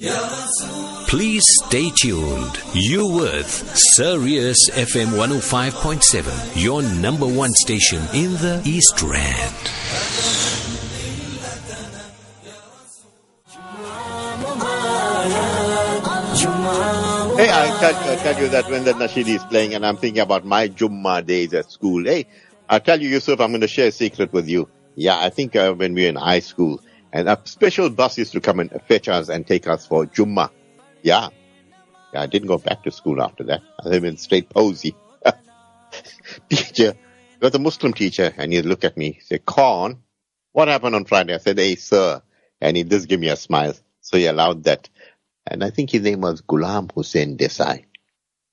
Please stay tuned. You with Sirius FM 105.7, your number one station in the East Rand. Hey, I tell, I tell you that when the Nasheed is playing and I'm thinking about my Jummah days at school. Hey, I tell you, Yusuf, I'm going to share a secret with you. Yeah, I think uh, when we were in high school and a special bus used to come and fetch us and take us for Jummah. Yeah. yeah I didn't go back to school after that. I went straight posy. teacher, was a Muslim teacher and he looked at me, said, Khan, what happened on Friday? I said, hey, sir. And he just gave me a smile. So he allowed that and I think his name was Ghulam Hussein Desai.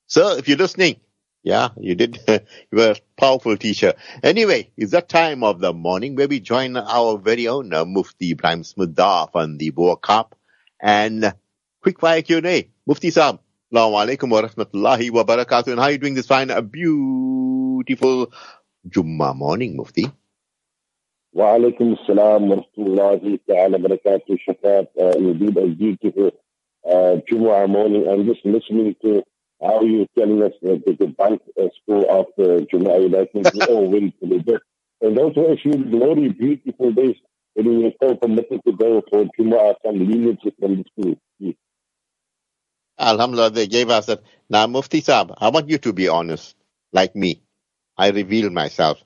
Sir, if you're listening, yeah, you did. you were a powerful teacher. Anyway, it's that time of the morning where we join our very own uh, Mufti Ebrahim Smudaf on the Boer Cup and uh, quick fire Q&A. Mufti Sam, Assalamu alaikum wa rahmatullahi wa barakatuh. And how are you doing this fine, a beautiful Jummah morning, Mufti? Wa alaikum salam wa rahmatullahi ta'ala wa barakatuh. Shafat, uh, indeed a beautiful uh, Jummah morning. I'm just listening to how are you're telling us that the bank uh, school after. I think we all wait for the day. And also, actually, very beautiful days when we were so permitted to go for Jumu'ah, some leniency from the school. Alhamdulillah, they gave us that. Now, Mufti Saab, I want you to be honest, like me. I reveal myself.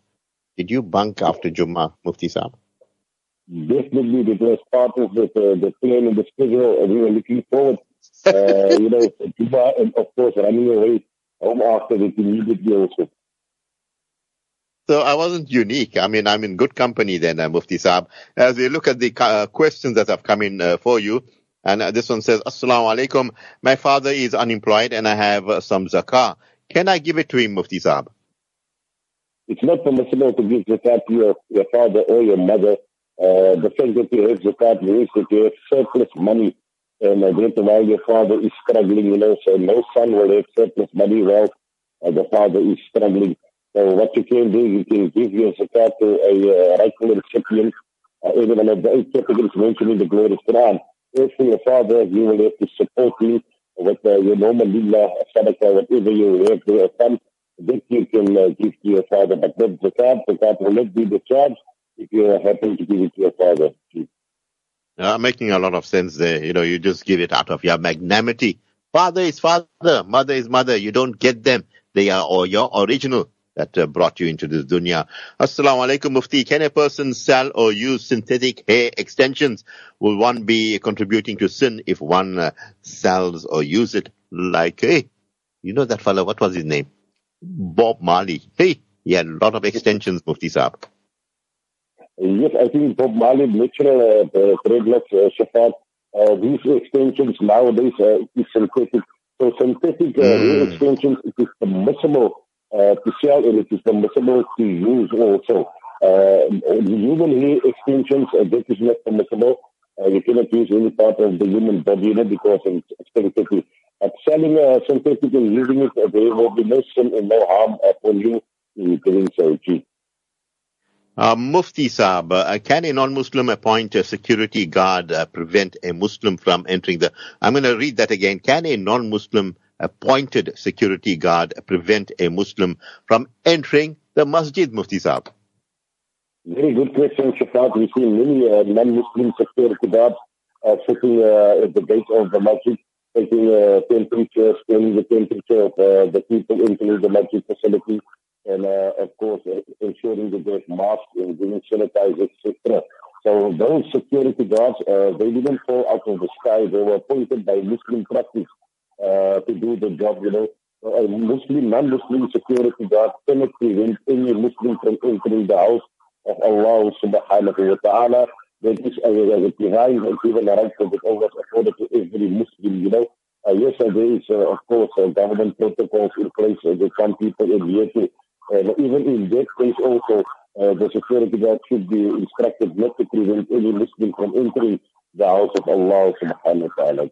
Did you bunk after Jummah, Mufti Saab? definitely it was part of the, uh, the plan and the schedule. We were looking forward, uh, you know, to and of course running away home after it immediately also. So I wasn't unique. I mean, I'm in good company then, uh, Mufti Saab. As we look at the uh, questions that have come in uh, for you, and uh, this one says, Assalamu alaikum. My father is unemployed and I have uh, some zakah. Can I give it to him, Mufti Saab? It's not permissible to give zakat to your, your father or your mother uh, the fact that you have zakat means that you have surplus money. And uh, that while your father is struggling, you know, so no son will accept surplus money while uh, the father is struggling. So what you can do, you can give your zakat to a uh, rightful recipient, uh, even of the eight categories mentioned in the glorious Quran. If your father, you will have to support him with uh, your normal lillah, sadaqah, whatever you have to have done, that you can uh, give to your father. But not zakat, zakat will not be the charge if you happen to give it to your father. Uh, making a lot of sense there. You know, you just give it out of your magnanimity. Father is father, mother is mother. You don't get them. They are all your original that uh, brought you into this dunya. Assalamu alaikum mufti. Can a person sell or use synthetic hair extensions? Will one be contributing to sin if one uh, sells or use it? Like, hey, you know that fellow, what was his name? Bob Marley. Hey, he had a lot of extensions, Mufti Saab. Yes, I think Bob Marley, natural uh, dreadlocks, uh, Shafat, uh, these extensions nowadays uh, is synthetic. So synthetic uh, mm. extensions, it is permissible uh, to sell and it is permissible to use also. Uh, human hair extensions, uh, that is not permissible. Uh, you cannot use any part of the human body you know, because it's synthetic. But selling uh, synthetic and using it, uh, there will be no sin and no harm upon you in doing so. Gee. Uh, Mufti Saab, uh, can a non-Muslim appoint a security guard uh, prevent a Muslim from entering the? I'm going to read that again. Can a non-Muslim appointed security guard prevent a Muslim from entering the masjid, Mufti Saab? Very good question, Shafat. We see many uh, non-Muslim security guards uh, sitting uh, at the gate of the masjid, taking uh, temperature, scanning the temperature of the people entering the masjid facility and uh, of course uh, ensuring that there's masks and giving etc. So those security guards, uh, they didn't fall out of the sky. They were appointed by Muslim practice uh, to do the job. You know, a Muslim, non-Muslim security guard cannot prevent any Muslim from entering the house of Allah Subhanahu wa Taala. That is uh, a behind and a right that Allah afforded to every Muslim. You know. Uh, yes, there is, uh, of course, uh, government protocols in place uh, that some people adhere to. Uh, even in that case also, the security guard should be instructed not to prevent any Muslim from entering the house of Allah subhanahu wa ta'ala.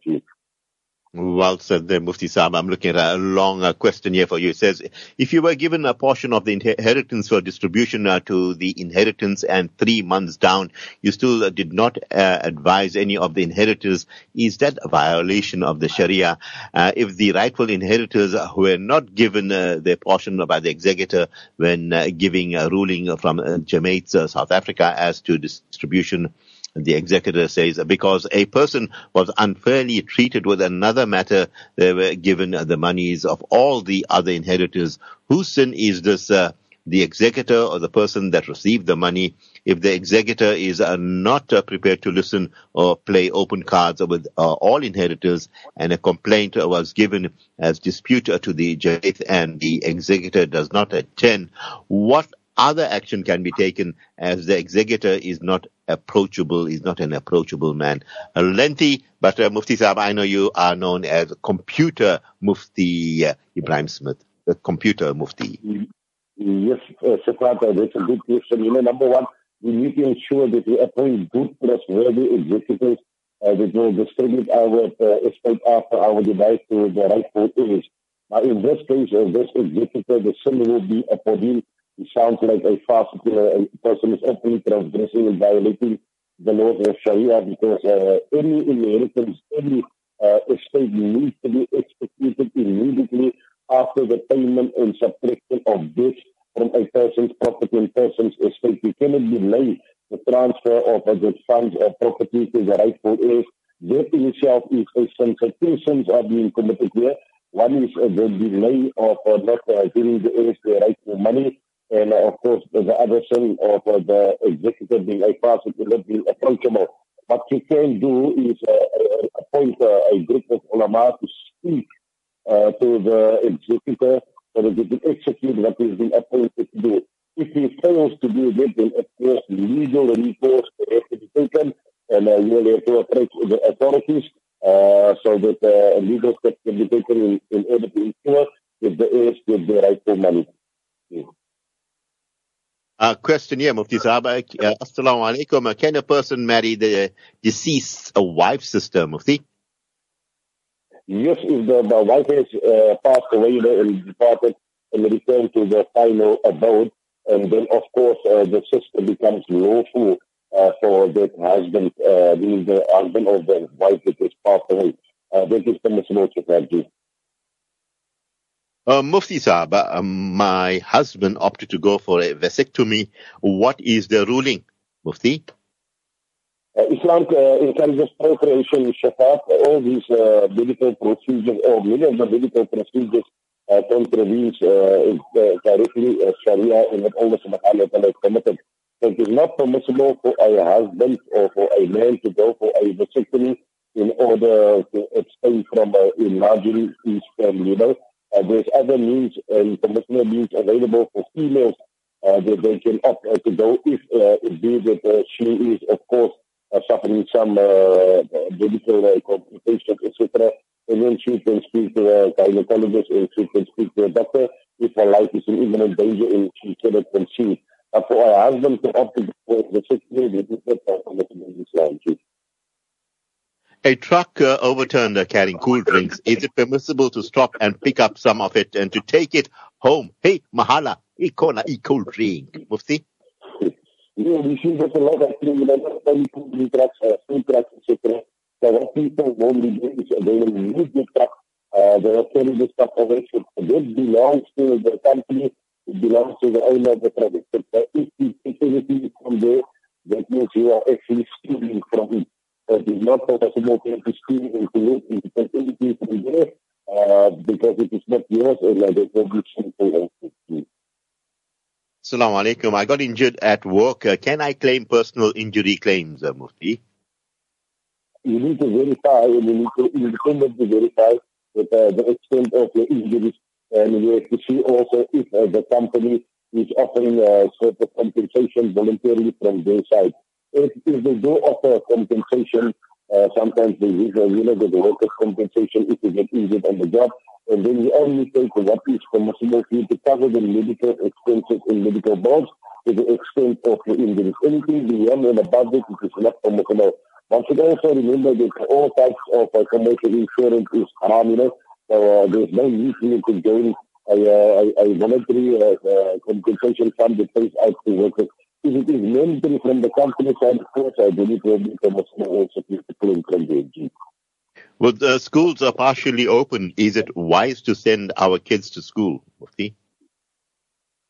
Well said there, Mufti Saab. I'm looking at a long uh, question here for you. It says, if you were given a portion of the inheritance for distribution uh, to the inheritance and three months down, you still uh, did not advise any of the inheritors, is that a violation of the Sharia? If the rightful inheritors were not given their portion by the executor when giving a ruling from uh, Jamiat South Africa as to distribution the executor says because a person was unfairly treated with another matter, they were given the monies of all the other inheritors. Whose sin is this? Uh, the executor or the person that received the money, if the executor is uh, not uh, prepared to listen or play open cards with uh, all inheritors and a complaint was given as dispute to the judge and the executor does not attend, what other action can be taken as the executor is not approachable, is not an approachable man. A lengthy, but uh, Mufti Saab, I know you are known as computer Mufti uh, Ebrahim Smith, the computer Mufti. Yes, uh, that's a good question. You know, number one, we need to ensure that we appoint good, trustworthy executors uh, that will distribute our uh, estate after our device to the rightful age. Now, in this case, uh, this executor, the sin will be him he sounds like a fast uh, person is openly transgressing and violating the laws of Sharia because uh, any inheritance, any uh, estate needs to be executed immediately after the payment and subtraction of debts from a person's property and person's estate. You cannot delay the transfer of uh, the funds or property to the rightful heirs. That in itself is a sin. Two sins are being committed here. One is uh, the delay of uh, not uh, giving the heirs the rightful money and uh, of course, the son of uh, the executive being a person will not be approachable. What you can do is uh, appoint a group of ulama to speak to the executive so that they can execute what he's been appointed to do. If he fails to do that, then of course legal recourse has to be taken and uh, you will have to approach the authorities uh, so that uh, legal steps can be taken in, in order to ensure that the heirs get the rightful money. Yeah. Uh, question here, Mufti Sahab. Uh, Assalamu alaikum. Uh, can a person marry the deceased uh, wife sister, Mufti? Yes, if the, the wife has uh, passed away and departed and returned to the final abode, and then of course uh, the sister becomes lawful uh, for that husband, uh, the husband of the wife that has passed away. Uh, that is permissible to do. Uh, Mufti Saab, uh, my husband opted to go for a vasectomy. What is the ruling, Mufti? Uh, Islam uh, encourages procreation, shafat, all these uh, medical procedures, or many of the medical procedures uh, contravenes directly Sharia and what Allah subhanahu wa ta'ala has permitted. So it is not permissible for a husband or for a man to go for a vasectomy in order to abstain from uh, enlarging his family. You know, uh, there's other means and conventional means available for females uh, that they can opt uh, to go if uh, it be that uh, she is, of course, uh, suffering some uh, medical complications, etc. And then she can speak to a gynecologist and she can speak to a doctor if her life is in imminent danger and she cannot conceive. Uh, for her husband to opt for the six years, it is not possible in Islam. A truck uh, overturned carrying cool drinks. Is it permissible to stop and pick up some of it and to take it home? Hey, Mahala, ikona e cool drink. Mufti? Yeah, we see that a lot of things, know, not only food trucks, uh, food trucks, etc. So people normally do is they will use the truck, uh, they will carry the stuff away. So that belongs to the company, it belongs to the owner of the product. So if you take anything from there, that means you are actually stealing from it it is not possible to steal and to look into facilities from there uh, because it is not yours and uh, there's no good simple Assalamu alaikum. I got injured at work. Uh, can I claim personal injury claims, uh, Mufti? You need to verify and you need to independently verify that, uh, the extent of your injuries and you have to see also if uh, the company is offering a sort of compensation voluntarily from their side if, if they do offer compensation, uh, sometimes they a you know, the workers' compensation if you get injured on the job. And then you only take what is permissible for you to cover the medical expenses and medical bills to the extent of the injuries. Anything beyond and above it is not permissible. One should also remember that all types of uh, commercial insurance is haram, you know. So uh, there's no need for you to join a, a, a voluntary uh, uh, compensation fund that pays out to workers. If it is mainly from the company side, of course, I believe will be from a small also people in the Well, the schools are partially open. Is it wise to send our kids to school, Mufti?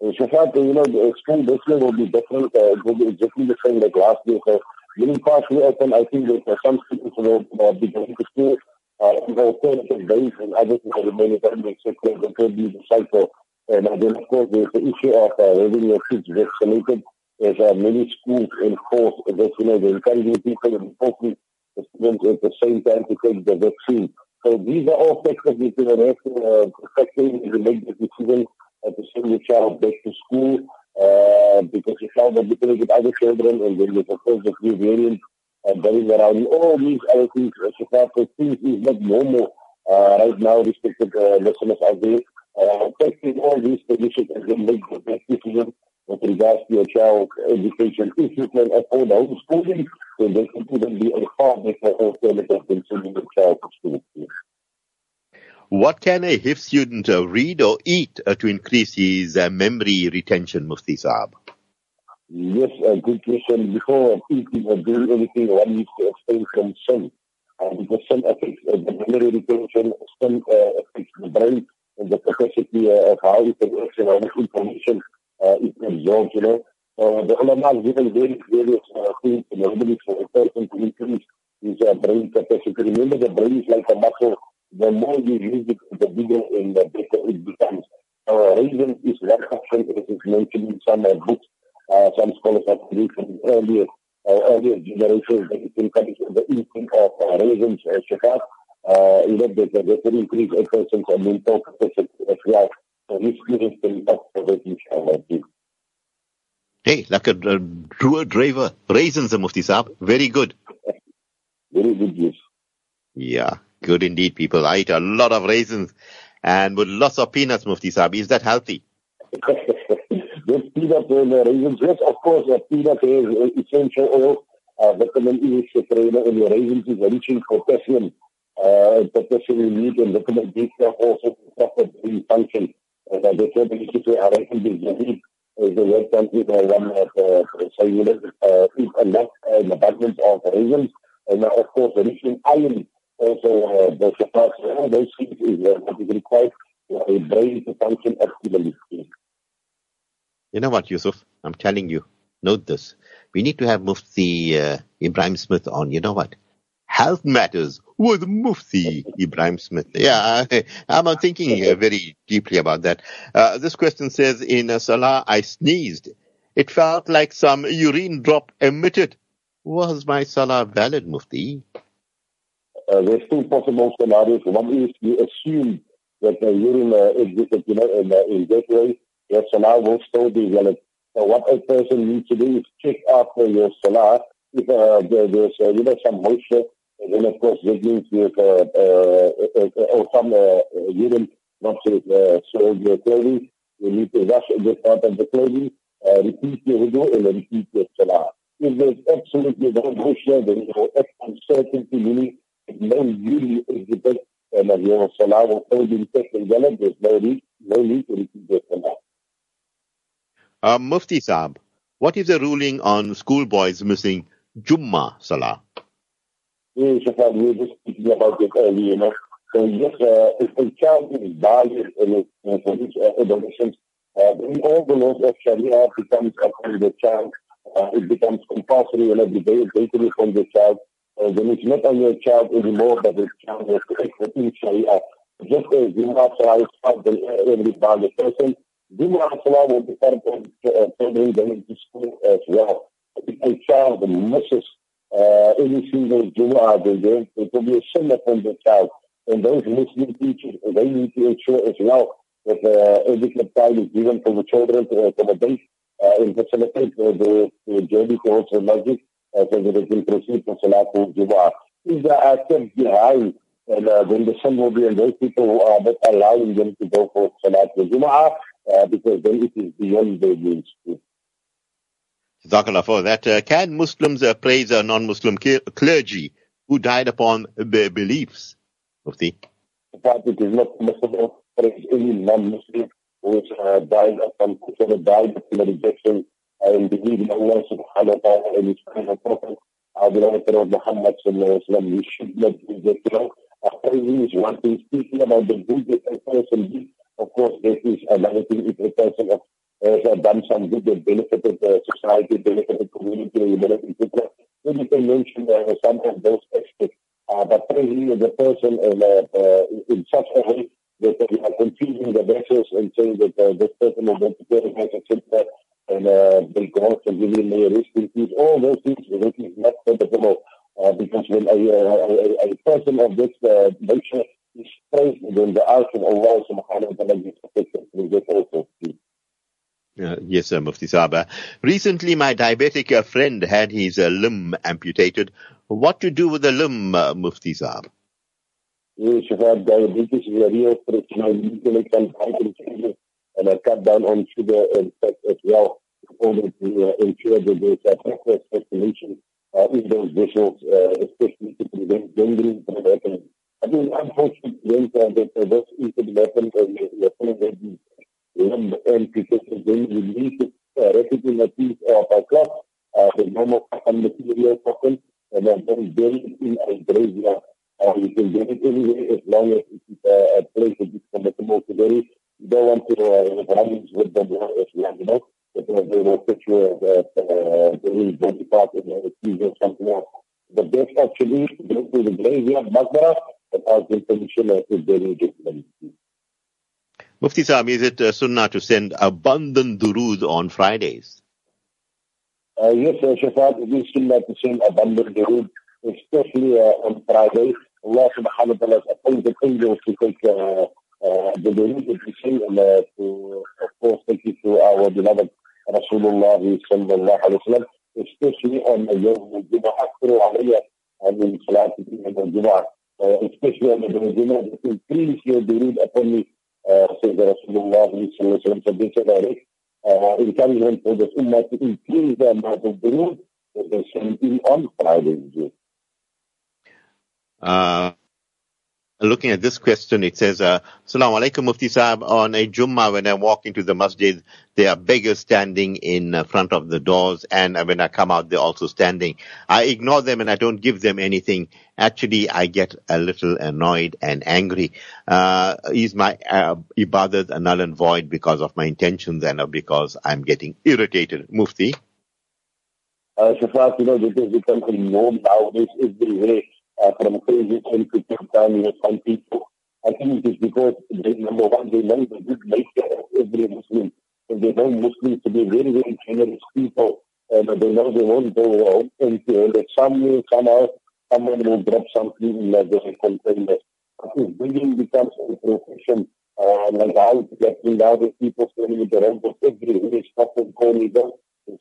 Uh, Shafat, you know, the school this year will be different. Uh, it will be exactly the same like last year. So, when partially open, I think that some students will uh, be going to school uh, on alternative days and others will remain at home except the third be the cycle. And uh, then, of course, there's the issue of uh, having your kids vaccinated. There's uh, many schools enforce that, you know, they're encouraging people and enforcing the students at the same time to take the vaccine. So these are all factors that you have to uh, factor in to make the decision uh, to send your child back to school uh, because child will be playing with other children and then there's of course the new variant uh, going around. All these other things, uh, so things is not normal uh, right now, respected uh, listeners out there. Uh, taking all these conditions and then make the best decision with regards to your child's education. If you can afford homeschooling, then there can even be a far better alternative than sending your child to school. What can a hifz student uh, read or eat uh, to increase his uh, memory retention, Mufti Saab? Yes, a good question. Before eating or doing anything, one needs to abstain from. Uh, because sin affects uh, the memory retention, sin uh, affects the brain and the capacity uh, of how it can much information uh, it absorbs, you know. So the ulama has given various, various uh, things and remedies for a person to increase his uh, brain capacity. Remember, the brain is like a muscle the more you use it, the bigger and the better it becomes. Uh, raisins is one option, as is mentioned in some uh, books. Uh, some scholars have from earlier, uh, earlier generations that it encourages the eating of uh, raisins, uh, shafat, uh, you know, that, that will increase a person's mental capacity as well. So his students can opt for that, inshallah. Hey, like a uh, drawer driver, raisins, Mufti Saab. Very good. Very good, yes. Yeah. Good indeed, people. I eat a lot of raisins and with lots of peanuts, Mufti Saab. Is that healthy? yes, peanut and uh, raisins. Yes, of course, uh, peanut is essential oil. Uh, vitamin E is trainer and your raisins is rich in potassium. Uh, potassium you need and vitamin B12 also proper brain function. And uh, that's what we need to I reckon the Jahid is the world country for one of uh, so you know, eat a lot abundance of raisins and uh, of course rich in iron also uh, the support, all those things is uh, what is required for a brain to function optimally. You know what, Yusuf? I'm telling you, note this. We need to have Mufti uh, Ebrahim Smith on. You know what? Health matters with Mufti Ebrahim Smith. Yeah, I, am thinking uh, very deeply about that. Uh, this question says, in uh, Salah, I sneezed. It felt like some urine drop emitted. Was my Salah valid, Mufti? uh, there's two possible scenarios. One is you assume that the urine uh, you know, in, uh, in that way, your salah will still be valid. So what a person needs to do is check after your salah if uh, there, there's, uh, you know, some moisture, and then of course that means you uh, uh, some urine not uh, soiled your clothing. You need to wash that part of the clothing, repeat your wudu, and repeat your salah. If there's absolutely no moisture, there is no uncertainty, meaning no need is best and of your salah will still be taken valid. There's no need, no need to repeat the salah. Uh, Mufti Saab, what is the ruling on schoolboys missing Jummah Salah? Yes, Shafad, we were just speaking about it earlier, you know. So yes, uh, if a child is died in his, for his uh, adolescence, uh, in all the laws of Sharia becomes upon the child, uh, it becomes compulsory and obligatory from the child uh, then it's not only a child anymore, but a child has to act in Sharia. Just as Jumu'ah Salah is part of every baligh person, Jumu'ah Salah will be part of uh, children going to school as well. If a child misses uh, any single Jumu'ah, then it will be a sin upon the child. And those Muslim teachers, they need to ensure as well that uh, adequate time is given for the children to accommodate uh, and facilitate uh, the, the journey towards the masjid uh, so that it will proceed for Salatul Jumu'ah. If they are kept behind, and uh, then the sun will be on those people who are not allowing them to go for Salatul Jumu'ah, uh, because then it is beyond their means. Jazakallah for that. Uh, can Muslims uh, praise a non-Muslim clergy who died upon their beliefs? Mufti. Fact, it is not permissible praise any non-Muslim who uh, died upon who died upon rejection and believe in Allah subhanahu wa ta'ala and his final prophet. Our beloved Prophet Muhammad sallallahu alayhi wa sallam. We should not reject, you know, praising is one thing. Speaking about the good that a person did, of course, there is another thing if a person of has uh, done some good that benefited the society, benefited the community, people. Then you can mention uh, some of those aspects. Uh, but praising the person in, in such a way that you are confusing the vessels and saying that this person will go to paradise, etc. And uh, they go and give him a rest in peace. All those things that is not acceptable. Uh, because when a, a, a, person of this uh, nature is praised, then the eyes of Allah subhanahu wa ta'ala is protected from this also. Uh, yes, sir, Mufti Saba. Recently, my diabetic uh, friend had his uh, limb amputated. What to do with the limb, uh, Mufti Saab? Yes, Shafad, diabetes is a real threat. You can and I cut down on sugar and fat as well in order to uh, ensure that there's a proper circulation uh, in those vessels, uh, especially to prevent gangrene from happening. I think unfortunately, that uh, this incident happened and you're limb amputation, then we need to uh, replicate a piece of a cloth, uh, the normal cotton material cotton, and then bury it in a graveyard. Uh, you can get it anywhere as long as it is uh, a place that is to bury. You don't want to uh, run with them as long, you know, because they will put your uh, uh, the body part in a piece or something else. The best option is to go to the graveyard, Makbara, and ask the permission to bury it. Mufti Sami, is it uh, sunnah to send abundant durood on Fridays? Uh, yes, uh, Shafat, it is sunnah to send abundant durood, especially uh, on Fridays. Allah subhanahu wa ta'ala appointed angels to take uh, uh, the durood that we send and uh, to, of course, thank you to our beloved Rasulullah sallallahu alayhi wa sallam, especially on the Yawm al-Jumu'ah, Akhiru alayya, and in Salat al-Jum'ah. Especially on the Jum'ah, increase your durood upon me. Sallallahu so they said already, uh, encouragement for the Ummah to increase the amount of durood that they send in on Fridays. Uh, looking at this question, it says, uh, Assalamu alaikum Mufti Saab. On a Jummah, when I walk into the masjid, there are beggars standing in uh, front of the doors, and when I come out, they're also standing. I ignore them and I don't give them anything. Actually, I get a little annoyed and angry. Uh, is my uh, ibadat null and void because of my intentions and because I'm getting irritated? Mufti? Uh, Shafat, you know, this has become a norm nowadays everywhere uh, from crazy to take down with some people. I think it is because they, number one, they know the good nature of every Muslim. And they know Muslims to be very, very generous people. And they know they won't go out empty and that somewhere, somehow, someone will drop something in the container. I think building becomes a profession. Uh, like how it's getting now the people standing with the rainbows everywhere, stop and call me down.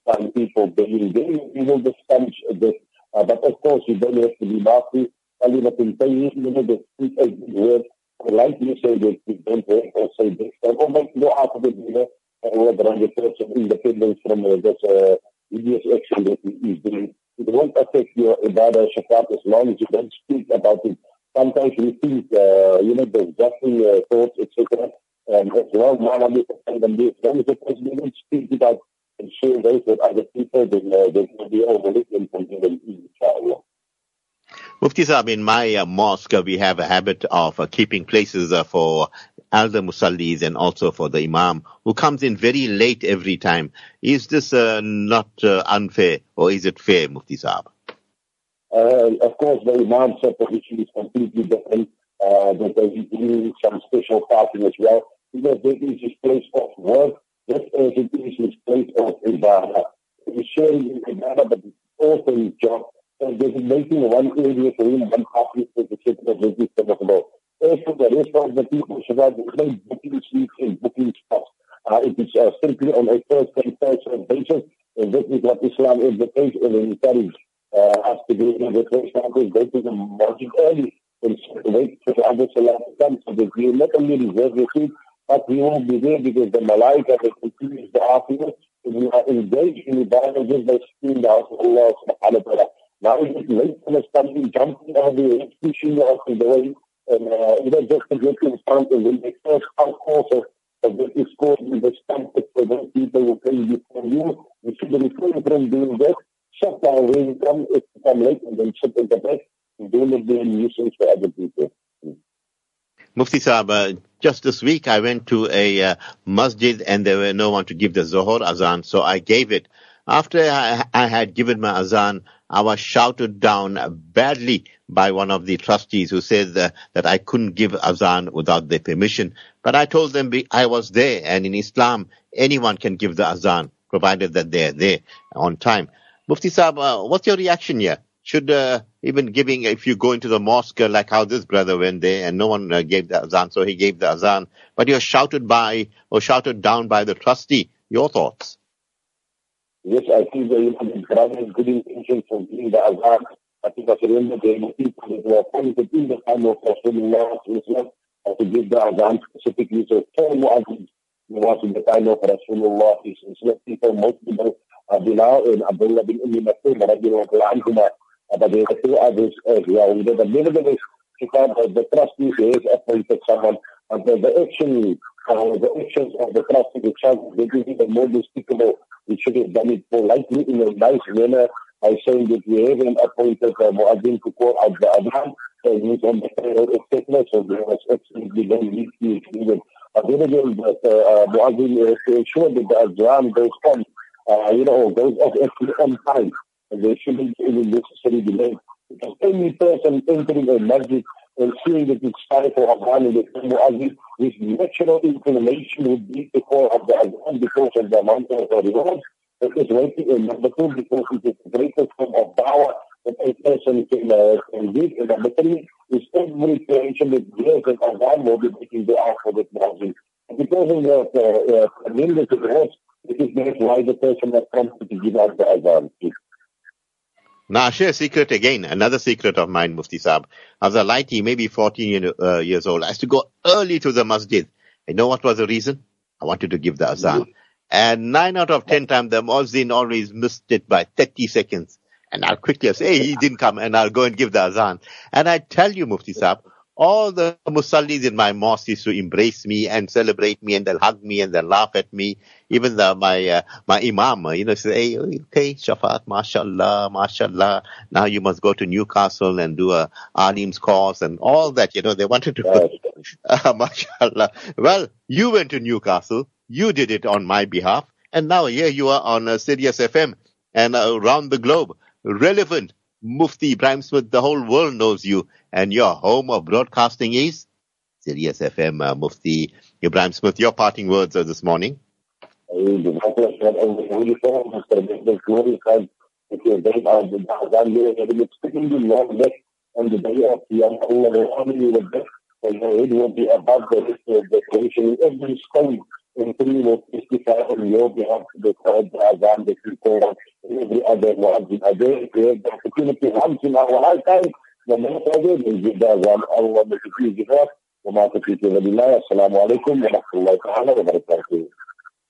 Some people begging, they, you know, the the uh, but of course, you don't have to be nasty. I mean, I can tell you, know, the speak a good word. Like you say, that you don't have or say this. Or make no out of it, you know, whether on the terms of independence from uh, this uh, hideous action that he is doing. It won't affect your Ibadah Shakat as long as you don't speak about it. Sometimes we think, uh, you know, there's definitely uh, thoughts, etc. And as long as you don't speak about and share those with other people, then uh, they will be overlooked and forgiven, inshallah. Mufti Saab, in my uh, mosque, uh, we have a habit of uh, keeping places uh, for elder musallis and also for the imam who comes in very late every time. Is this uh, not uh, unfair or is it fair, Mufti Saab? of course, the imam's position is completely different. Uh, that there is doing some special parking as well. Because there is his place of work just as it is his place of ibadah. He's sharing in ibadah, but it's also his job. And there's making one area for him, one copy for the city of the about. As for the rest of the people, Shabbat, there's no booking seats and booking spots. Uh, it is uh, strictly on a first come first served basis, and this is what Islam advocates and encourages uh, us to do. And the first is go to the margin early and wait for the other Salah to come so that you not only reserve your seat, but we won't be there because the Malaika will continue the afternoon we are engaged in ibadah just by the house of Allah subhanahu wa ta'ala. Now we just late for study, jumping on the head, pushing off the way, and uh, you know, just to get in front of when they first come closer, of what is called the stamp for those people who came before you. You should refrain from doing that. Down when you come, if you come late, and then sit in the back and do be a nuisance for other people. Mufti Saab, uh, just this week I went to a uh, masjid and there were no one to give the Zohar azan, so I gave it. After I, I had given my azan, I was shouted down badly by one of the trustees who said uh, that I couldn't give azan without their permission. But I told them I was there, and in Islam, anyone can give the azan, provided that they're there on time. Mufti Saab, uh, what's your reaction here? Should uh, even giving, if you go into the mosque, uh, like how this brother went there and no one uh, gave the azan, so he gave the azan, but you're shouted by or shouted down by the trustee. Your thoughts? Yes, I think the, you good intention for giving the azan. I think end of the people that were appointed in the time of Rasulullah to give the azan specifically. So four muazzins was in the time of Rasulullah. It's not people, most people, uh, Bilal and Abdullah bin Ummi Masud, radiallahu anhuma, but there are two others as well. But nevertheless, the, the trustee has appointed someone, and the, the action, uh, the actions of the trustee itself, they will be the more despicable. We should have done it politely in a nice manner by saying that we haven't appointed uh, Muazzin to call out the Adhan, so he's on the payroll, etc. So there was absolutely no need to even available that uh, Muazzin uh, to ensure that the Adhan goes on, uh, you know, goes off actually on time there shouldn't be any necessary delay. Because any person entering a masjid and seeing that it's time for Adhan and the Muazzin, his natural inclination would be to call of the Adhan because of the amount of rewards that is waiting. And number two, because it is the greatest form of power that a person can, uh, can give. And number three is every creation that gives an Adhan will be making the ask for the Muazzin. And because of the uh, uh, tremendous rewards, it is that's why the person that comes to give out the Adhan. Now, I'll share a secret again, another secret of mine, Mufti Saab. I was a lighty, maybe 14 year, uh, years old. I used to go early to the masjid. You know what was the reason? I wanted to give the azan. And nine out of ten times, the muezzin always missed it by 30 seconds. And I'll quickly say, hey, he didn't come, and I'll go and give the azan. And I tell you, Mufti Saab, all the musallis in my mosque used to embrace me and celebrate me and they'll hug me and they'll laugh at me. Even the, my, uh, my imam, you know, say, hey, okay, Shafat, mashallah, mashallah. Now you must go to Newcastle and do a alim's course and all that, you know, they wanted to, uh, mashallah. Well, you went to Newcastle. You did it on my behalf. And now here you are on uh, Sirius FM and uh, around the globe. Relevant. Mufti Ebrahim Smith, the whole world knows you and your home of broadcasting is Sirius FM. Uh, Mufti Ebrahim Smith, your parting words uh, this morning. on the day of Allah with and will be above the of the creation. Every stone in three testify on your behalf the third Azam call on every other one. I dare create the opportunity once in our lifetime وما تقدر نجيب ده الله بشكل جفاف وما تفيد بالله السلام عليكم ورحمة الله تعالى وبركاته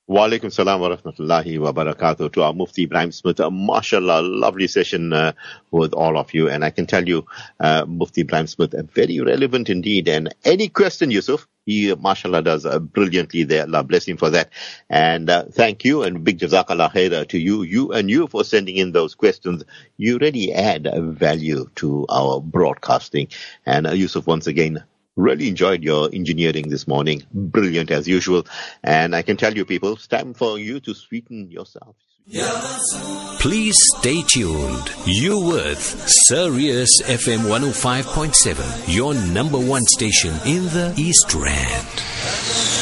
Wa alaikum salam wa rahmatullahi wa barakatuh to our Mufti Ebrahim Smith. Uh, mashallah, lovely session uh, with all of you. And I can tell you, uh, Mufti Ebrahim Smith, uh, very relevant indeed. And any question, Yusuf, he, mashallah, does uh, brilliantly there. Allah bless him for that. And uh, thank you and big jazakallah khair to you, you and you for sending in those questions. You really add value to our broadcasting. And Yusuf, once again, Really enjoyed your engineering this morning. Brilliant as usual. And I can tell you people, it's time for you to sweeten yourself. Please stay tuned. You with Sirius FM 105.7, your number one station in the East Rand.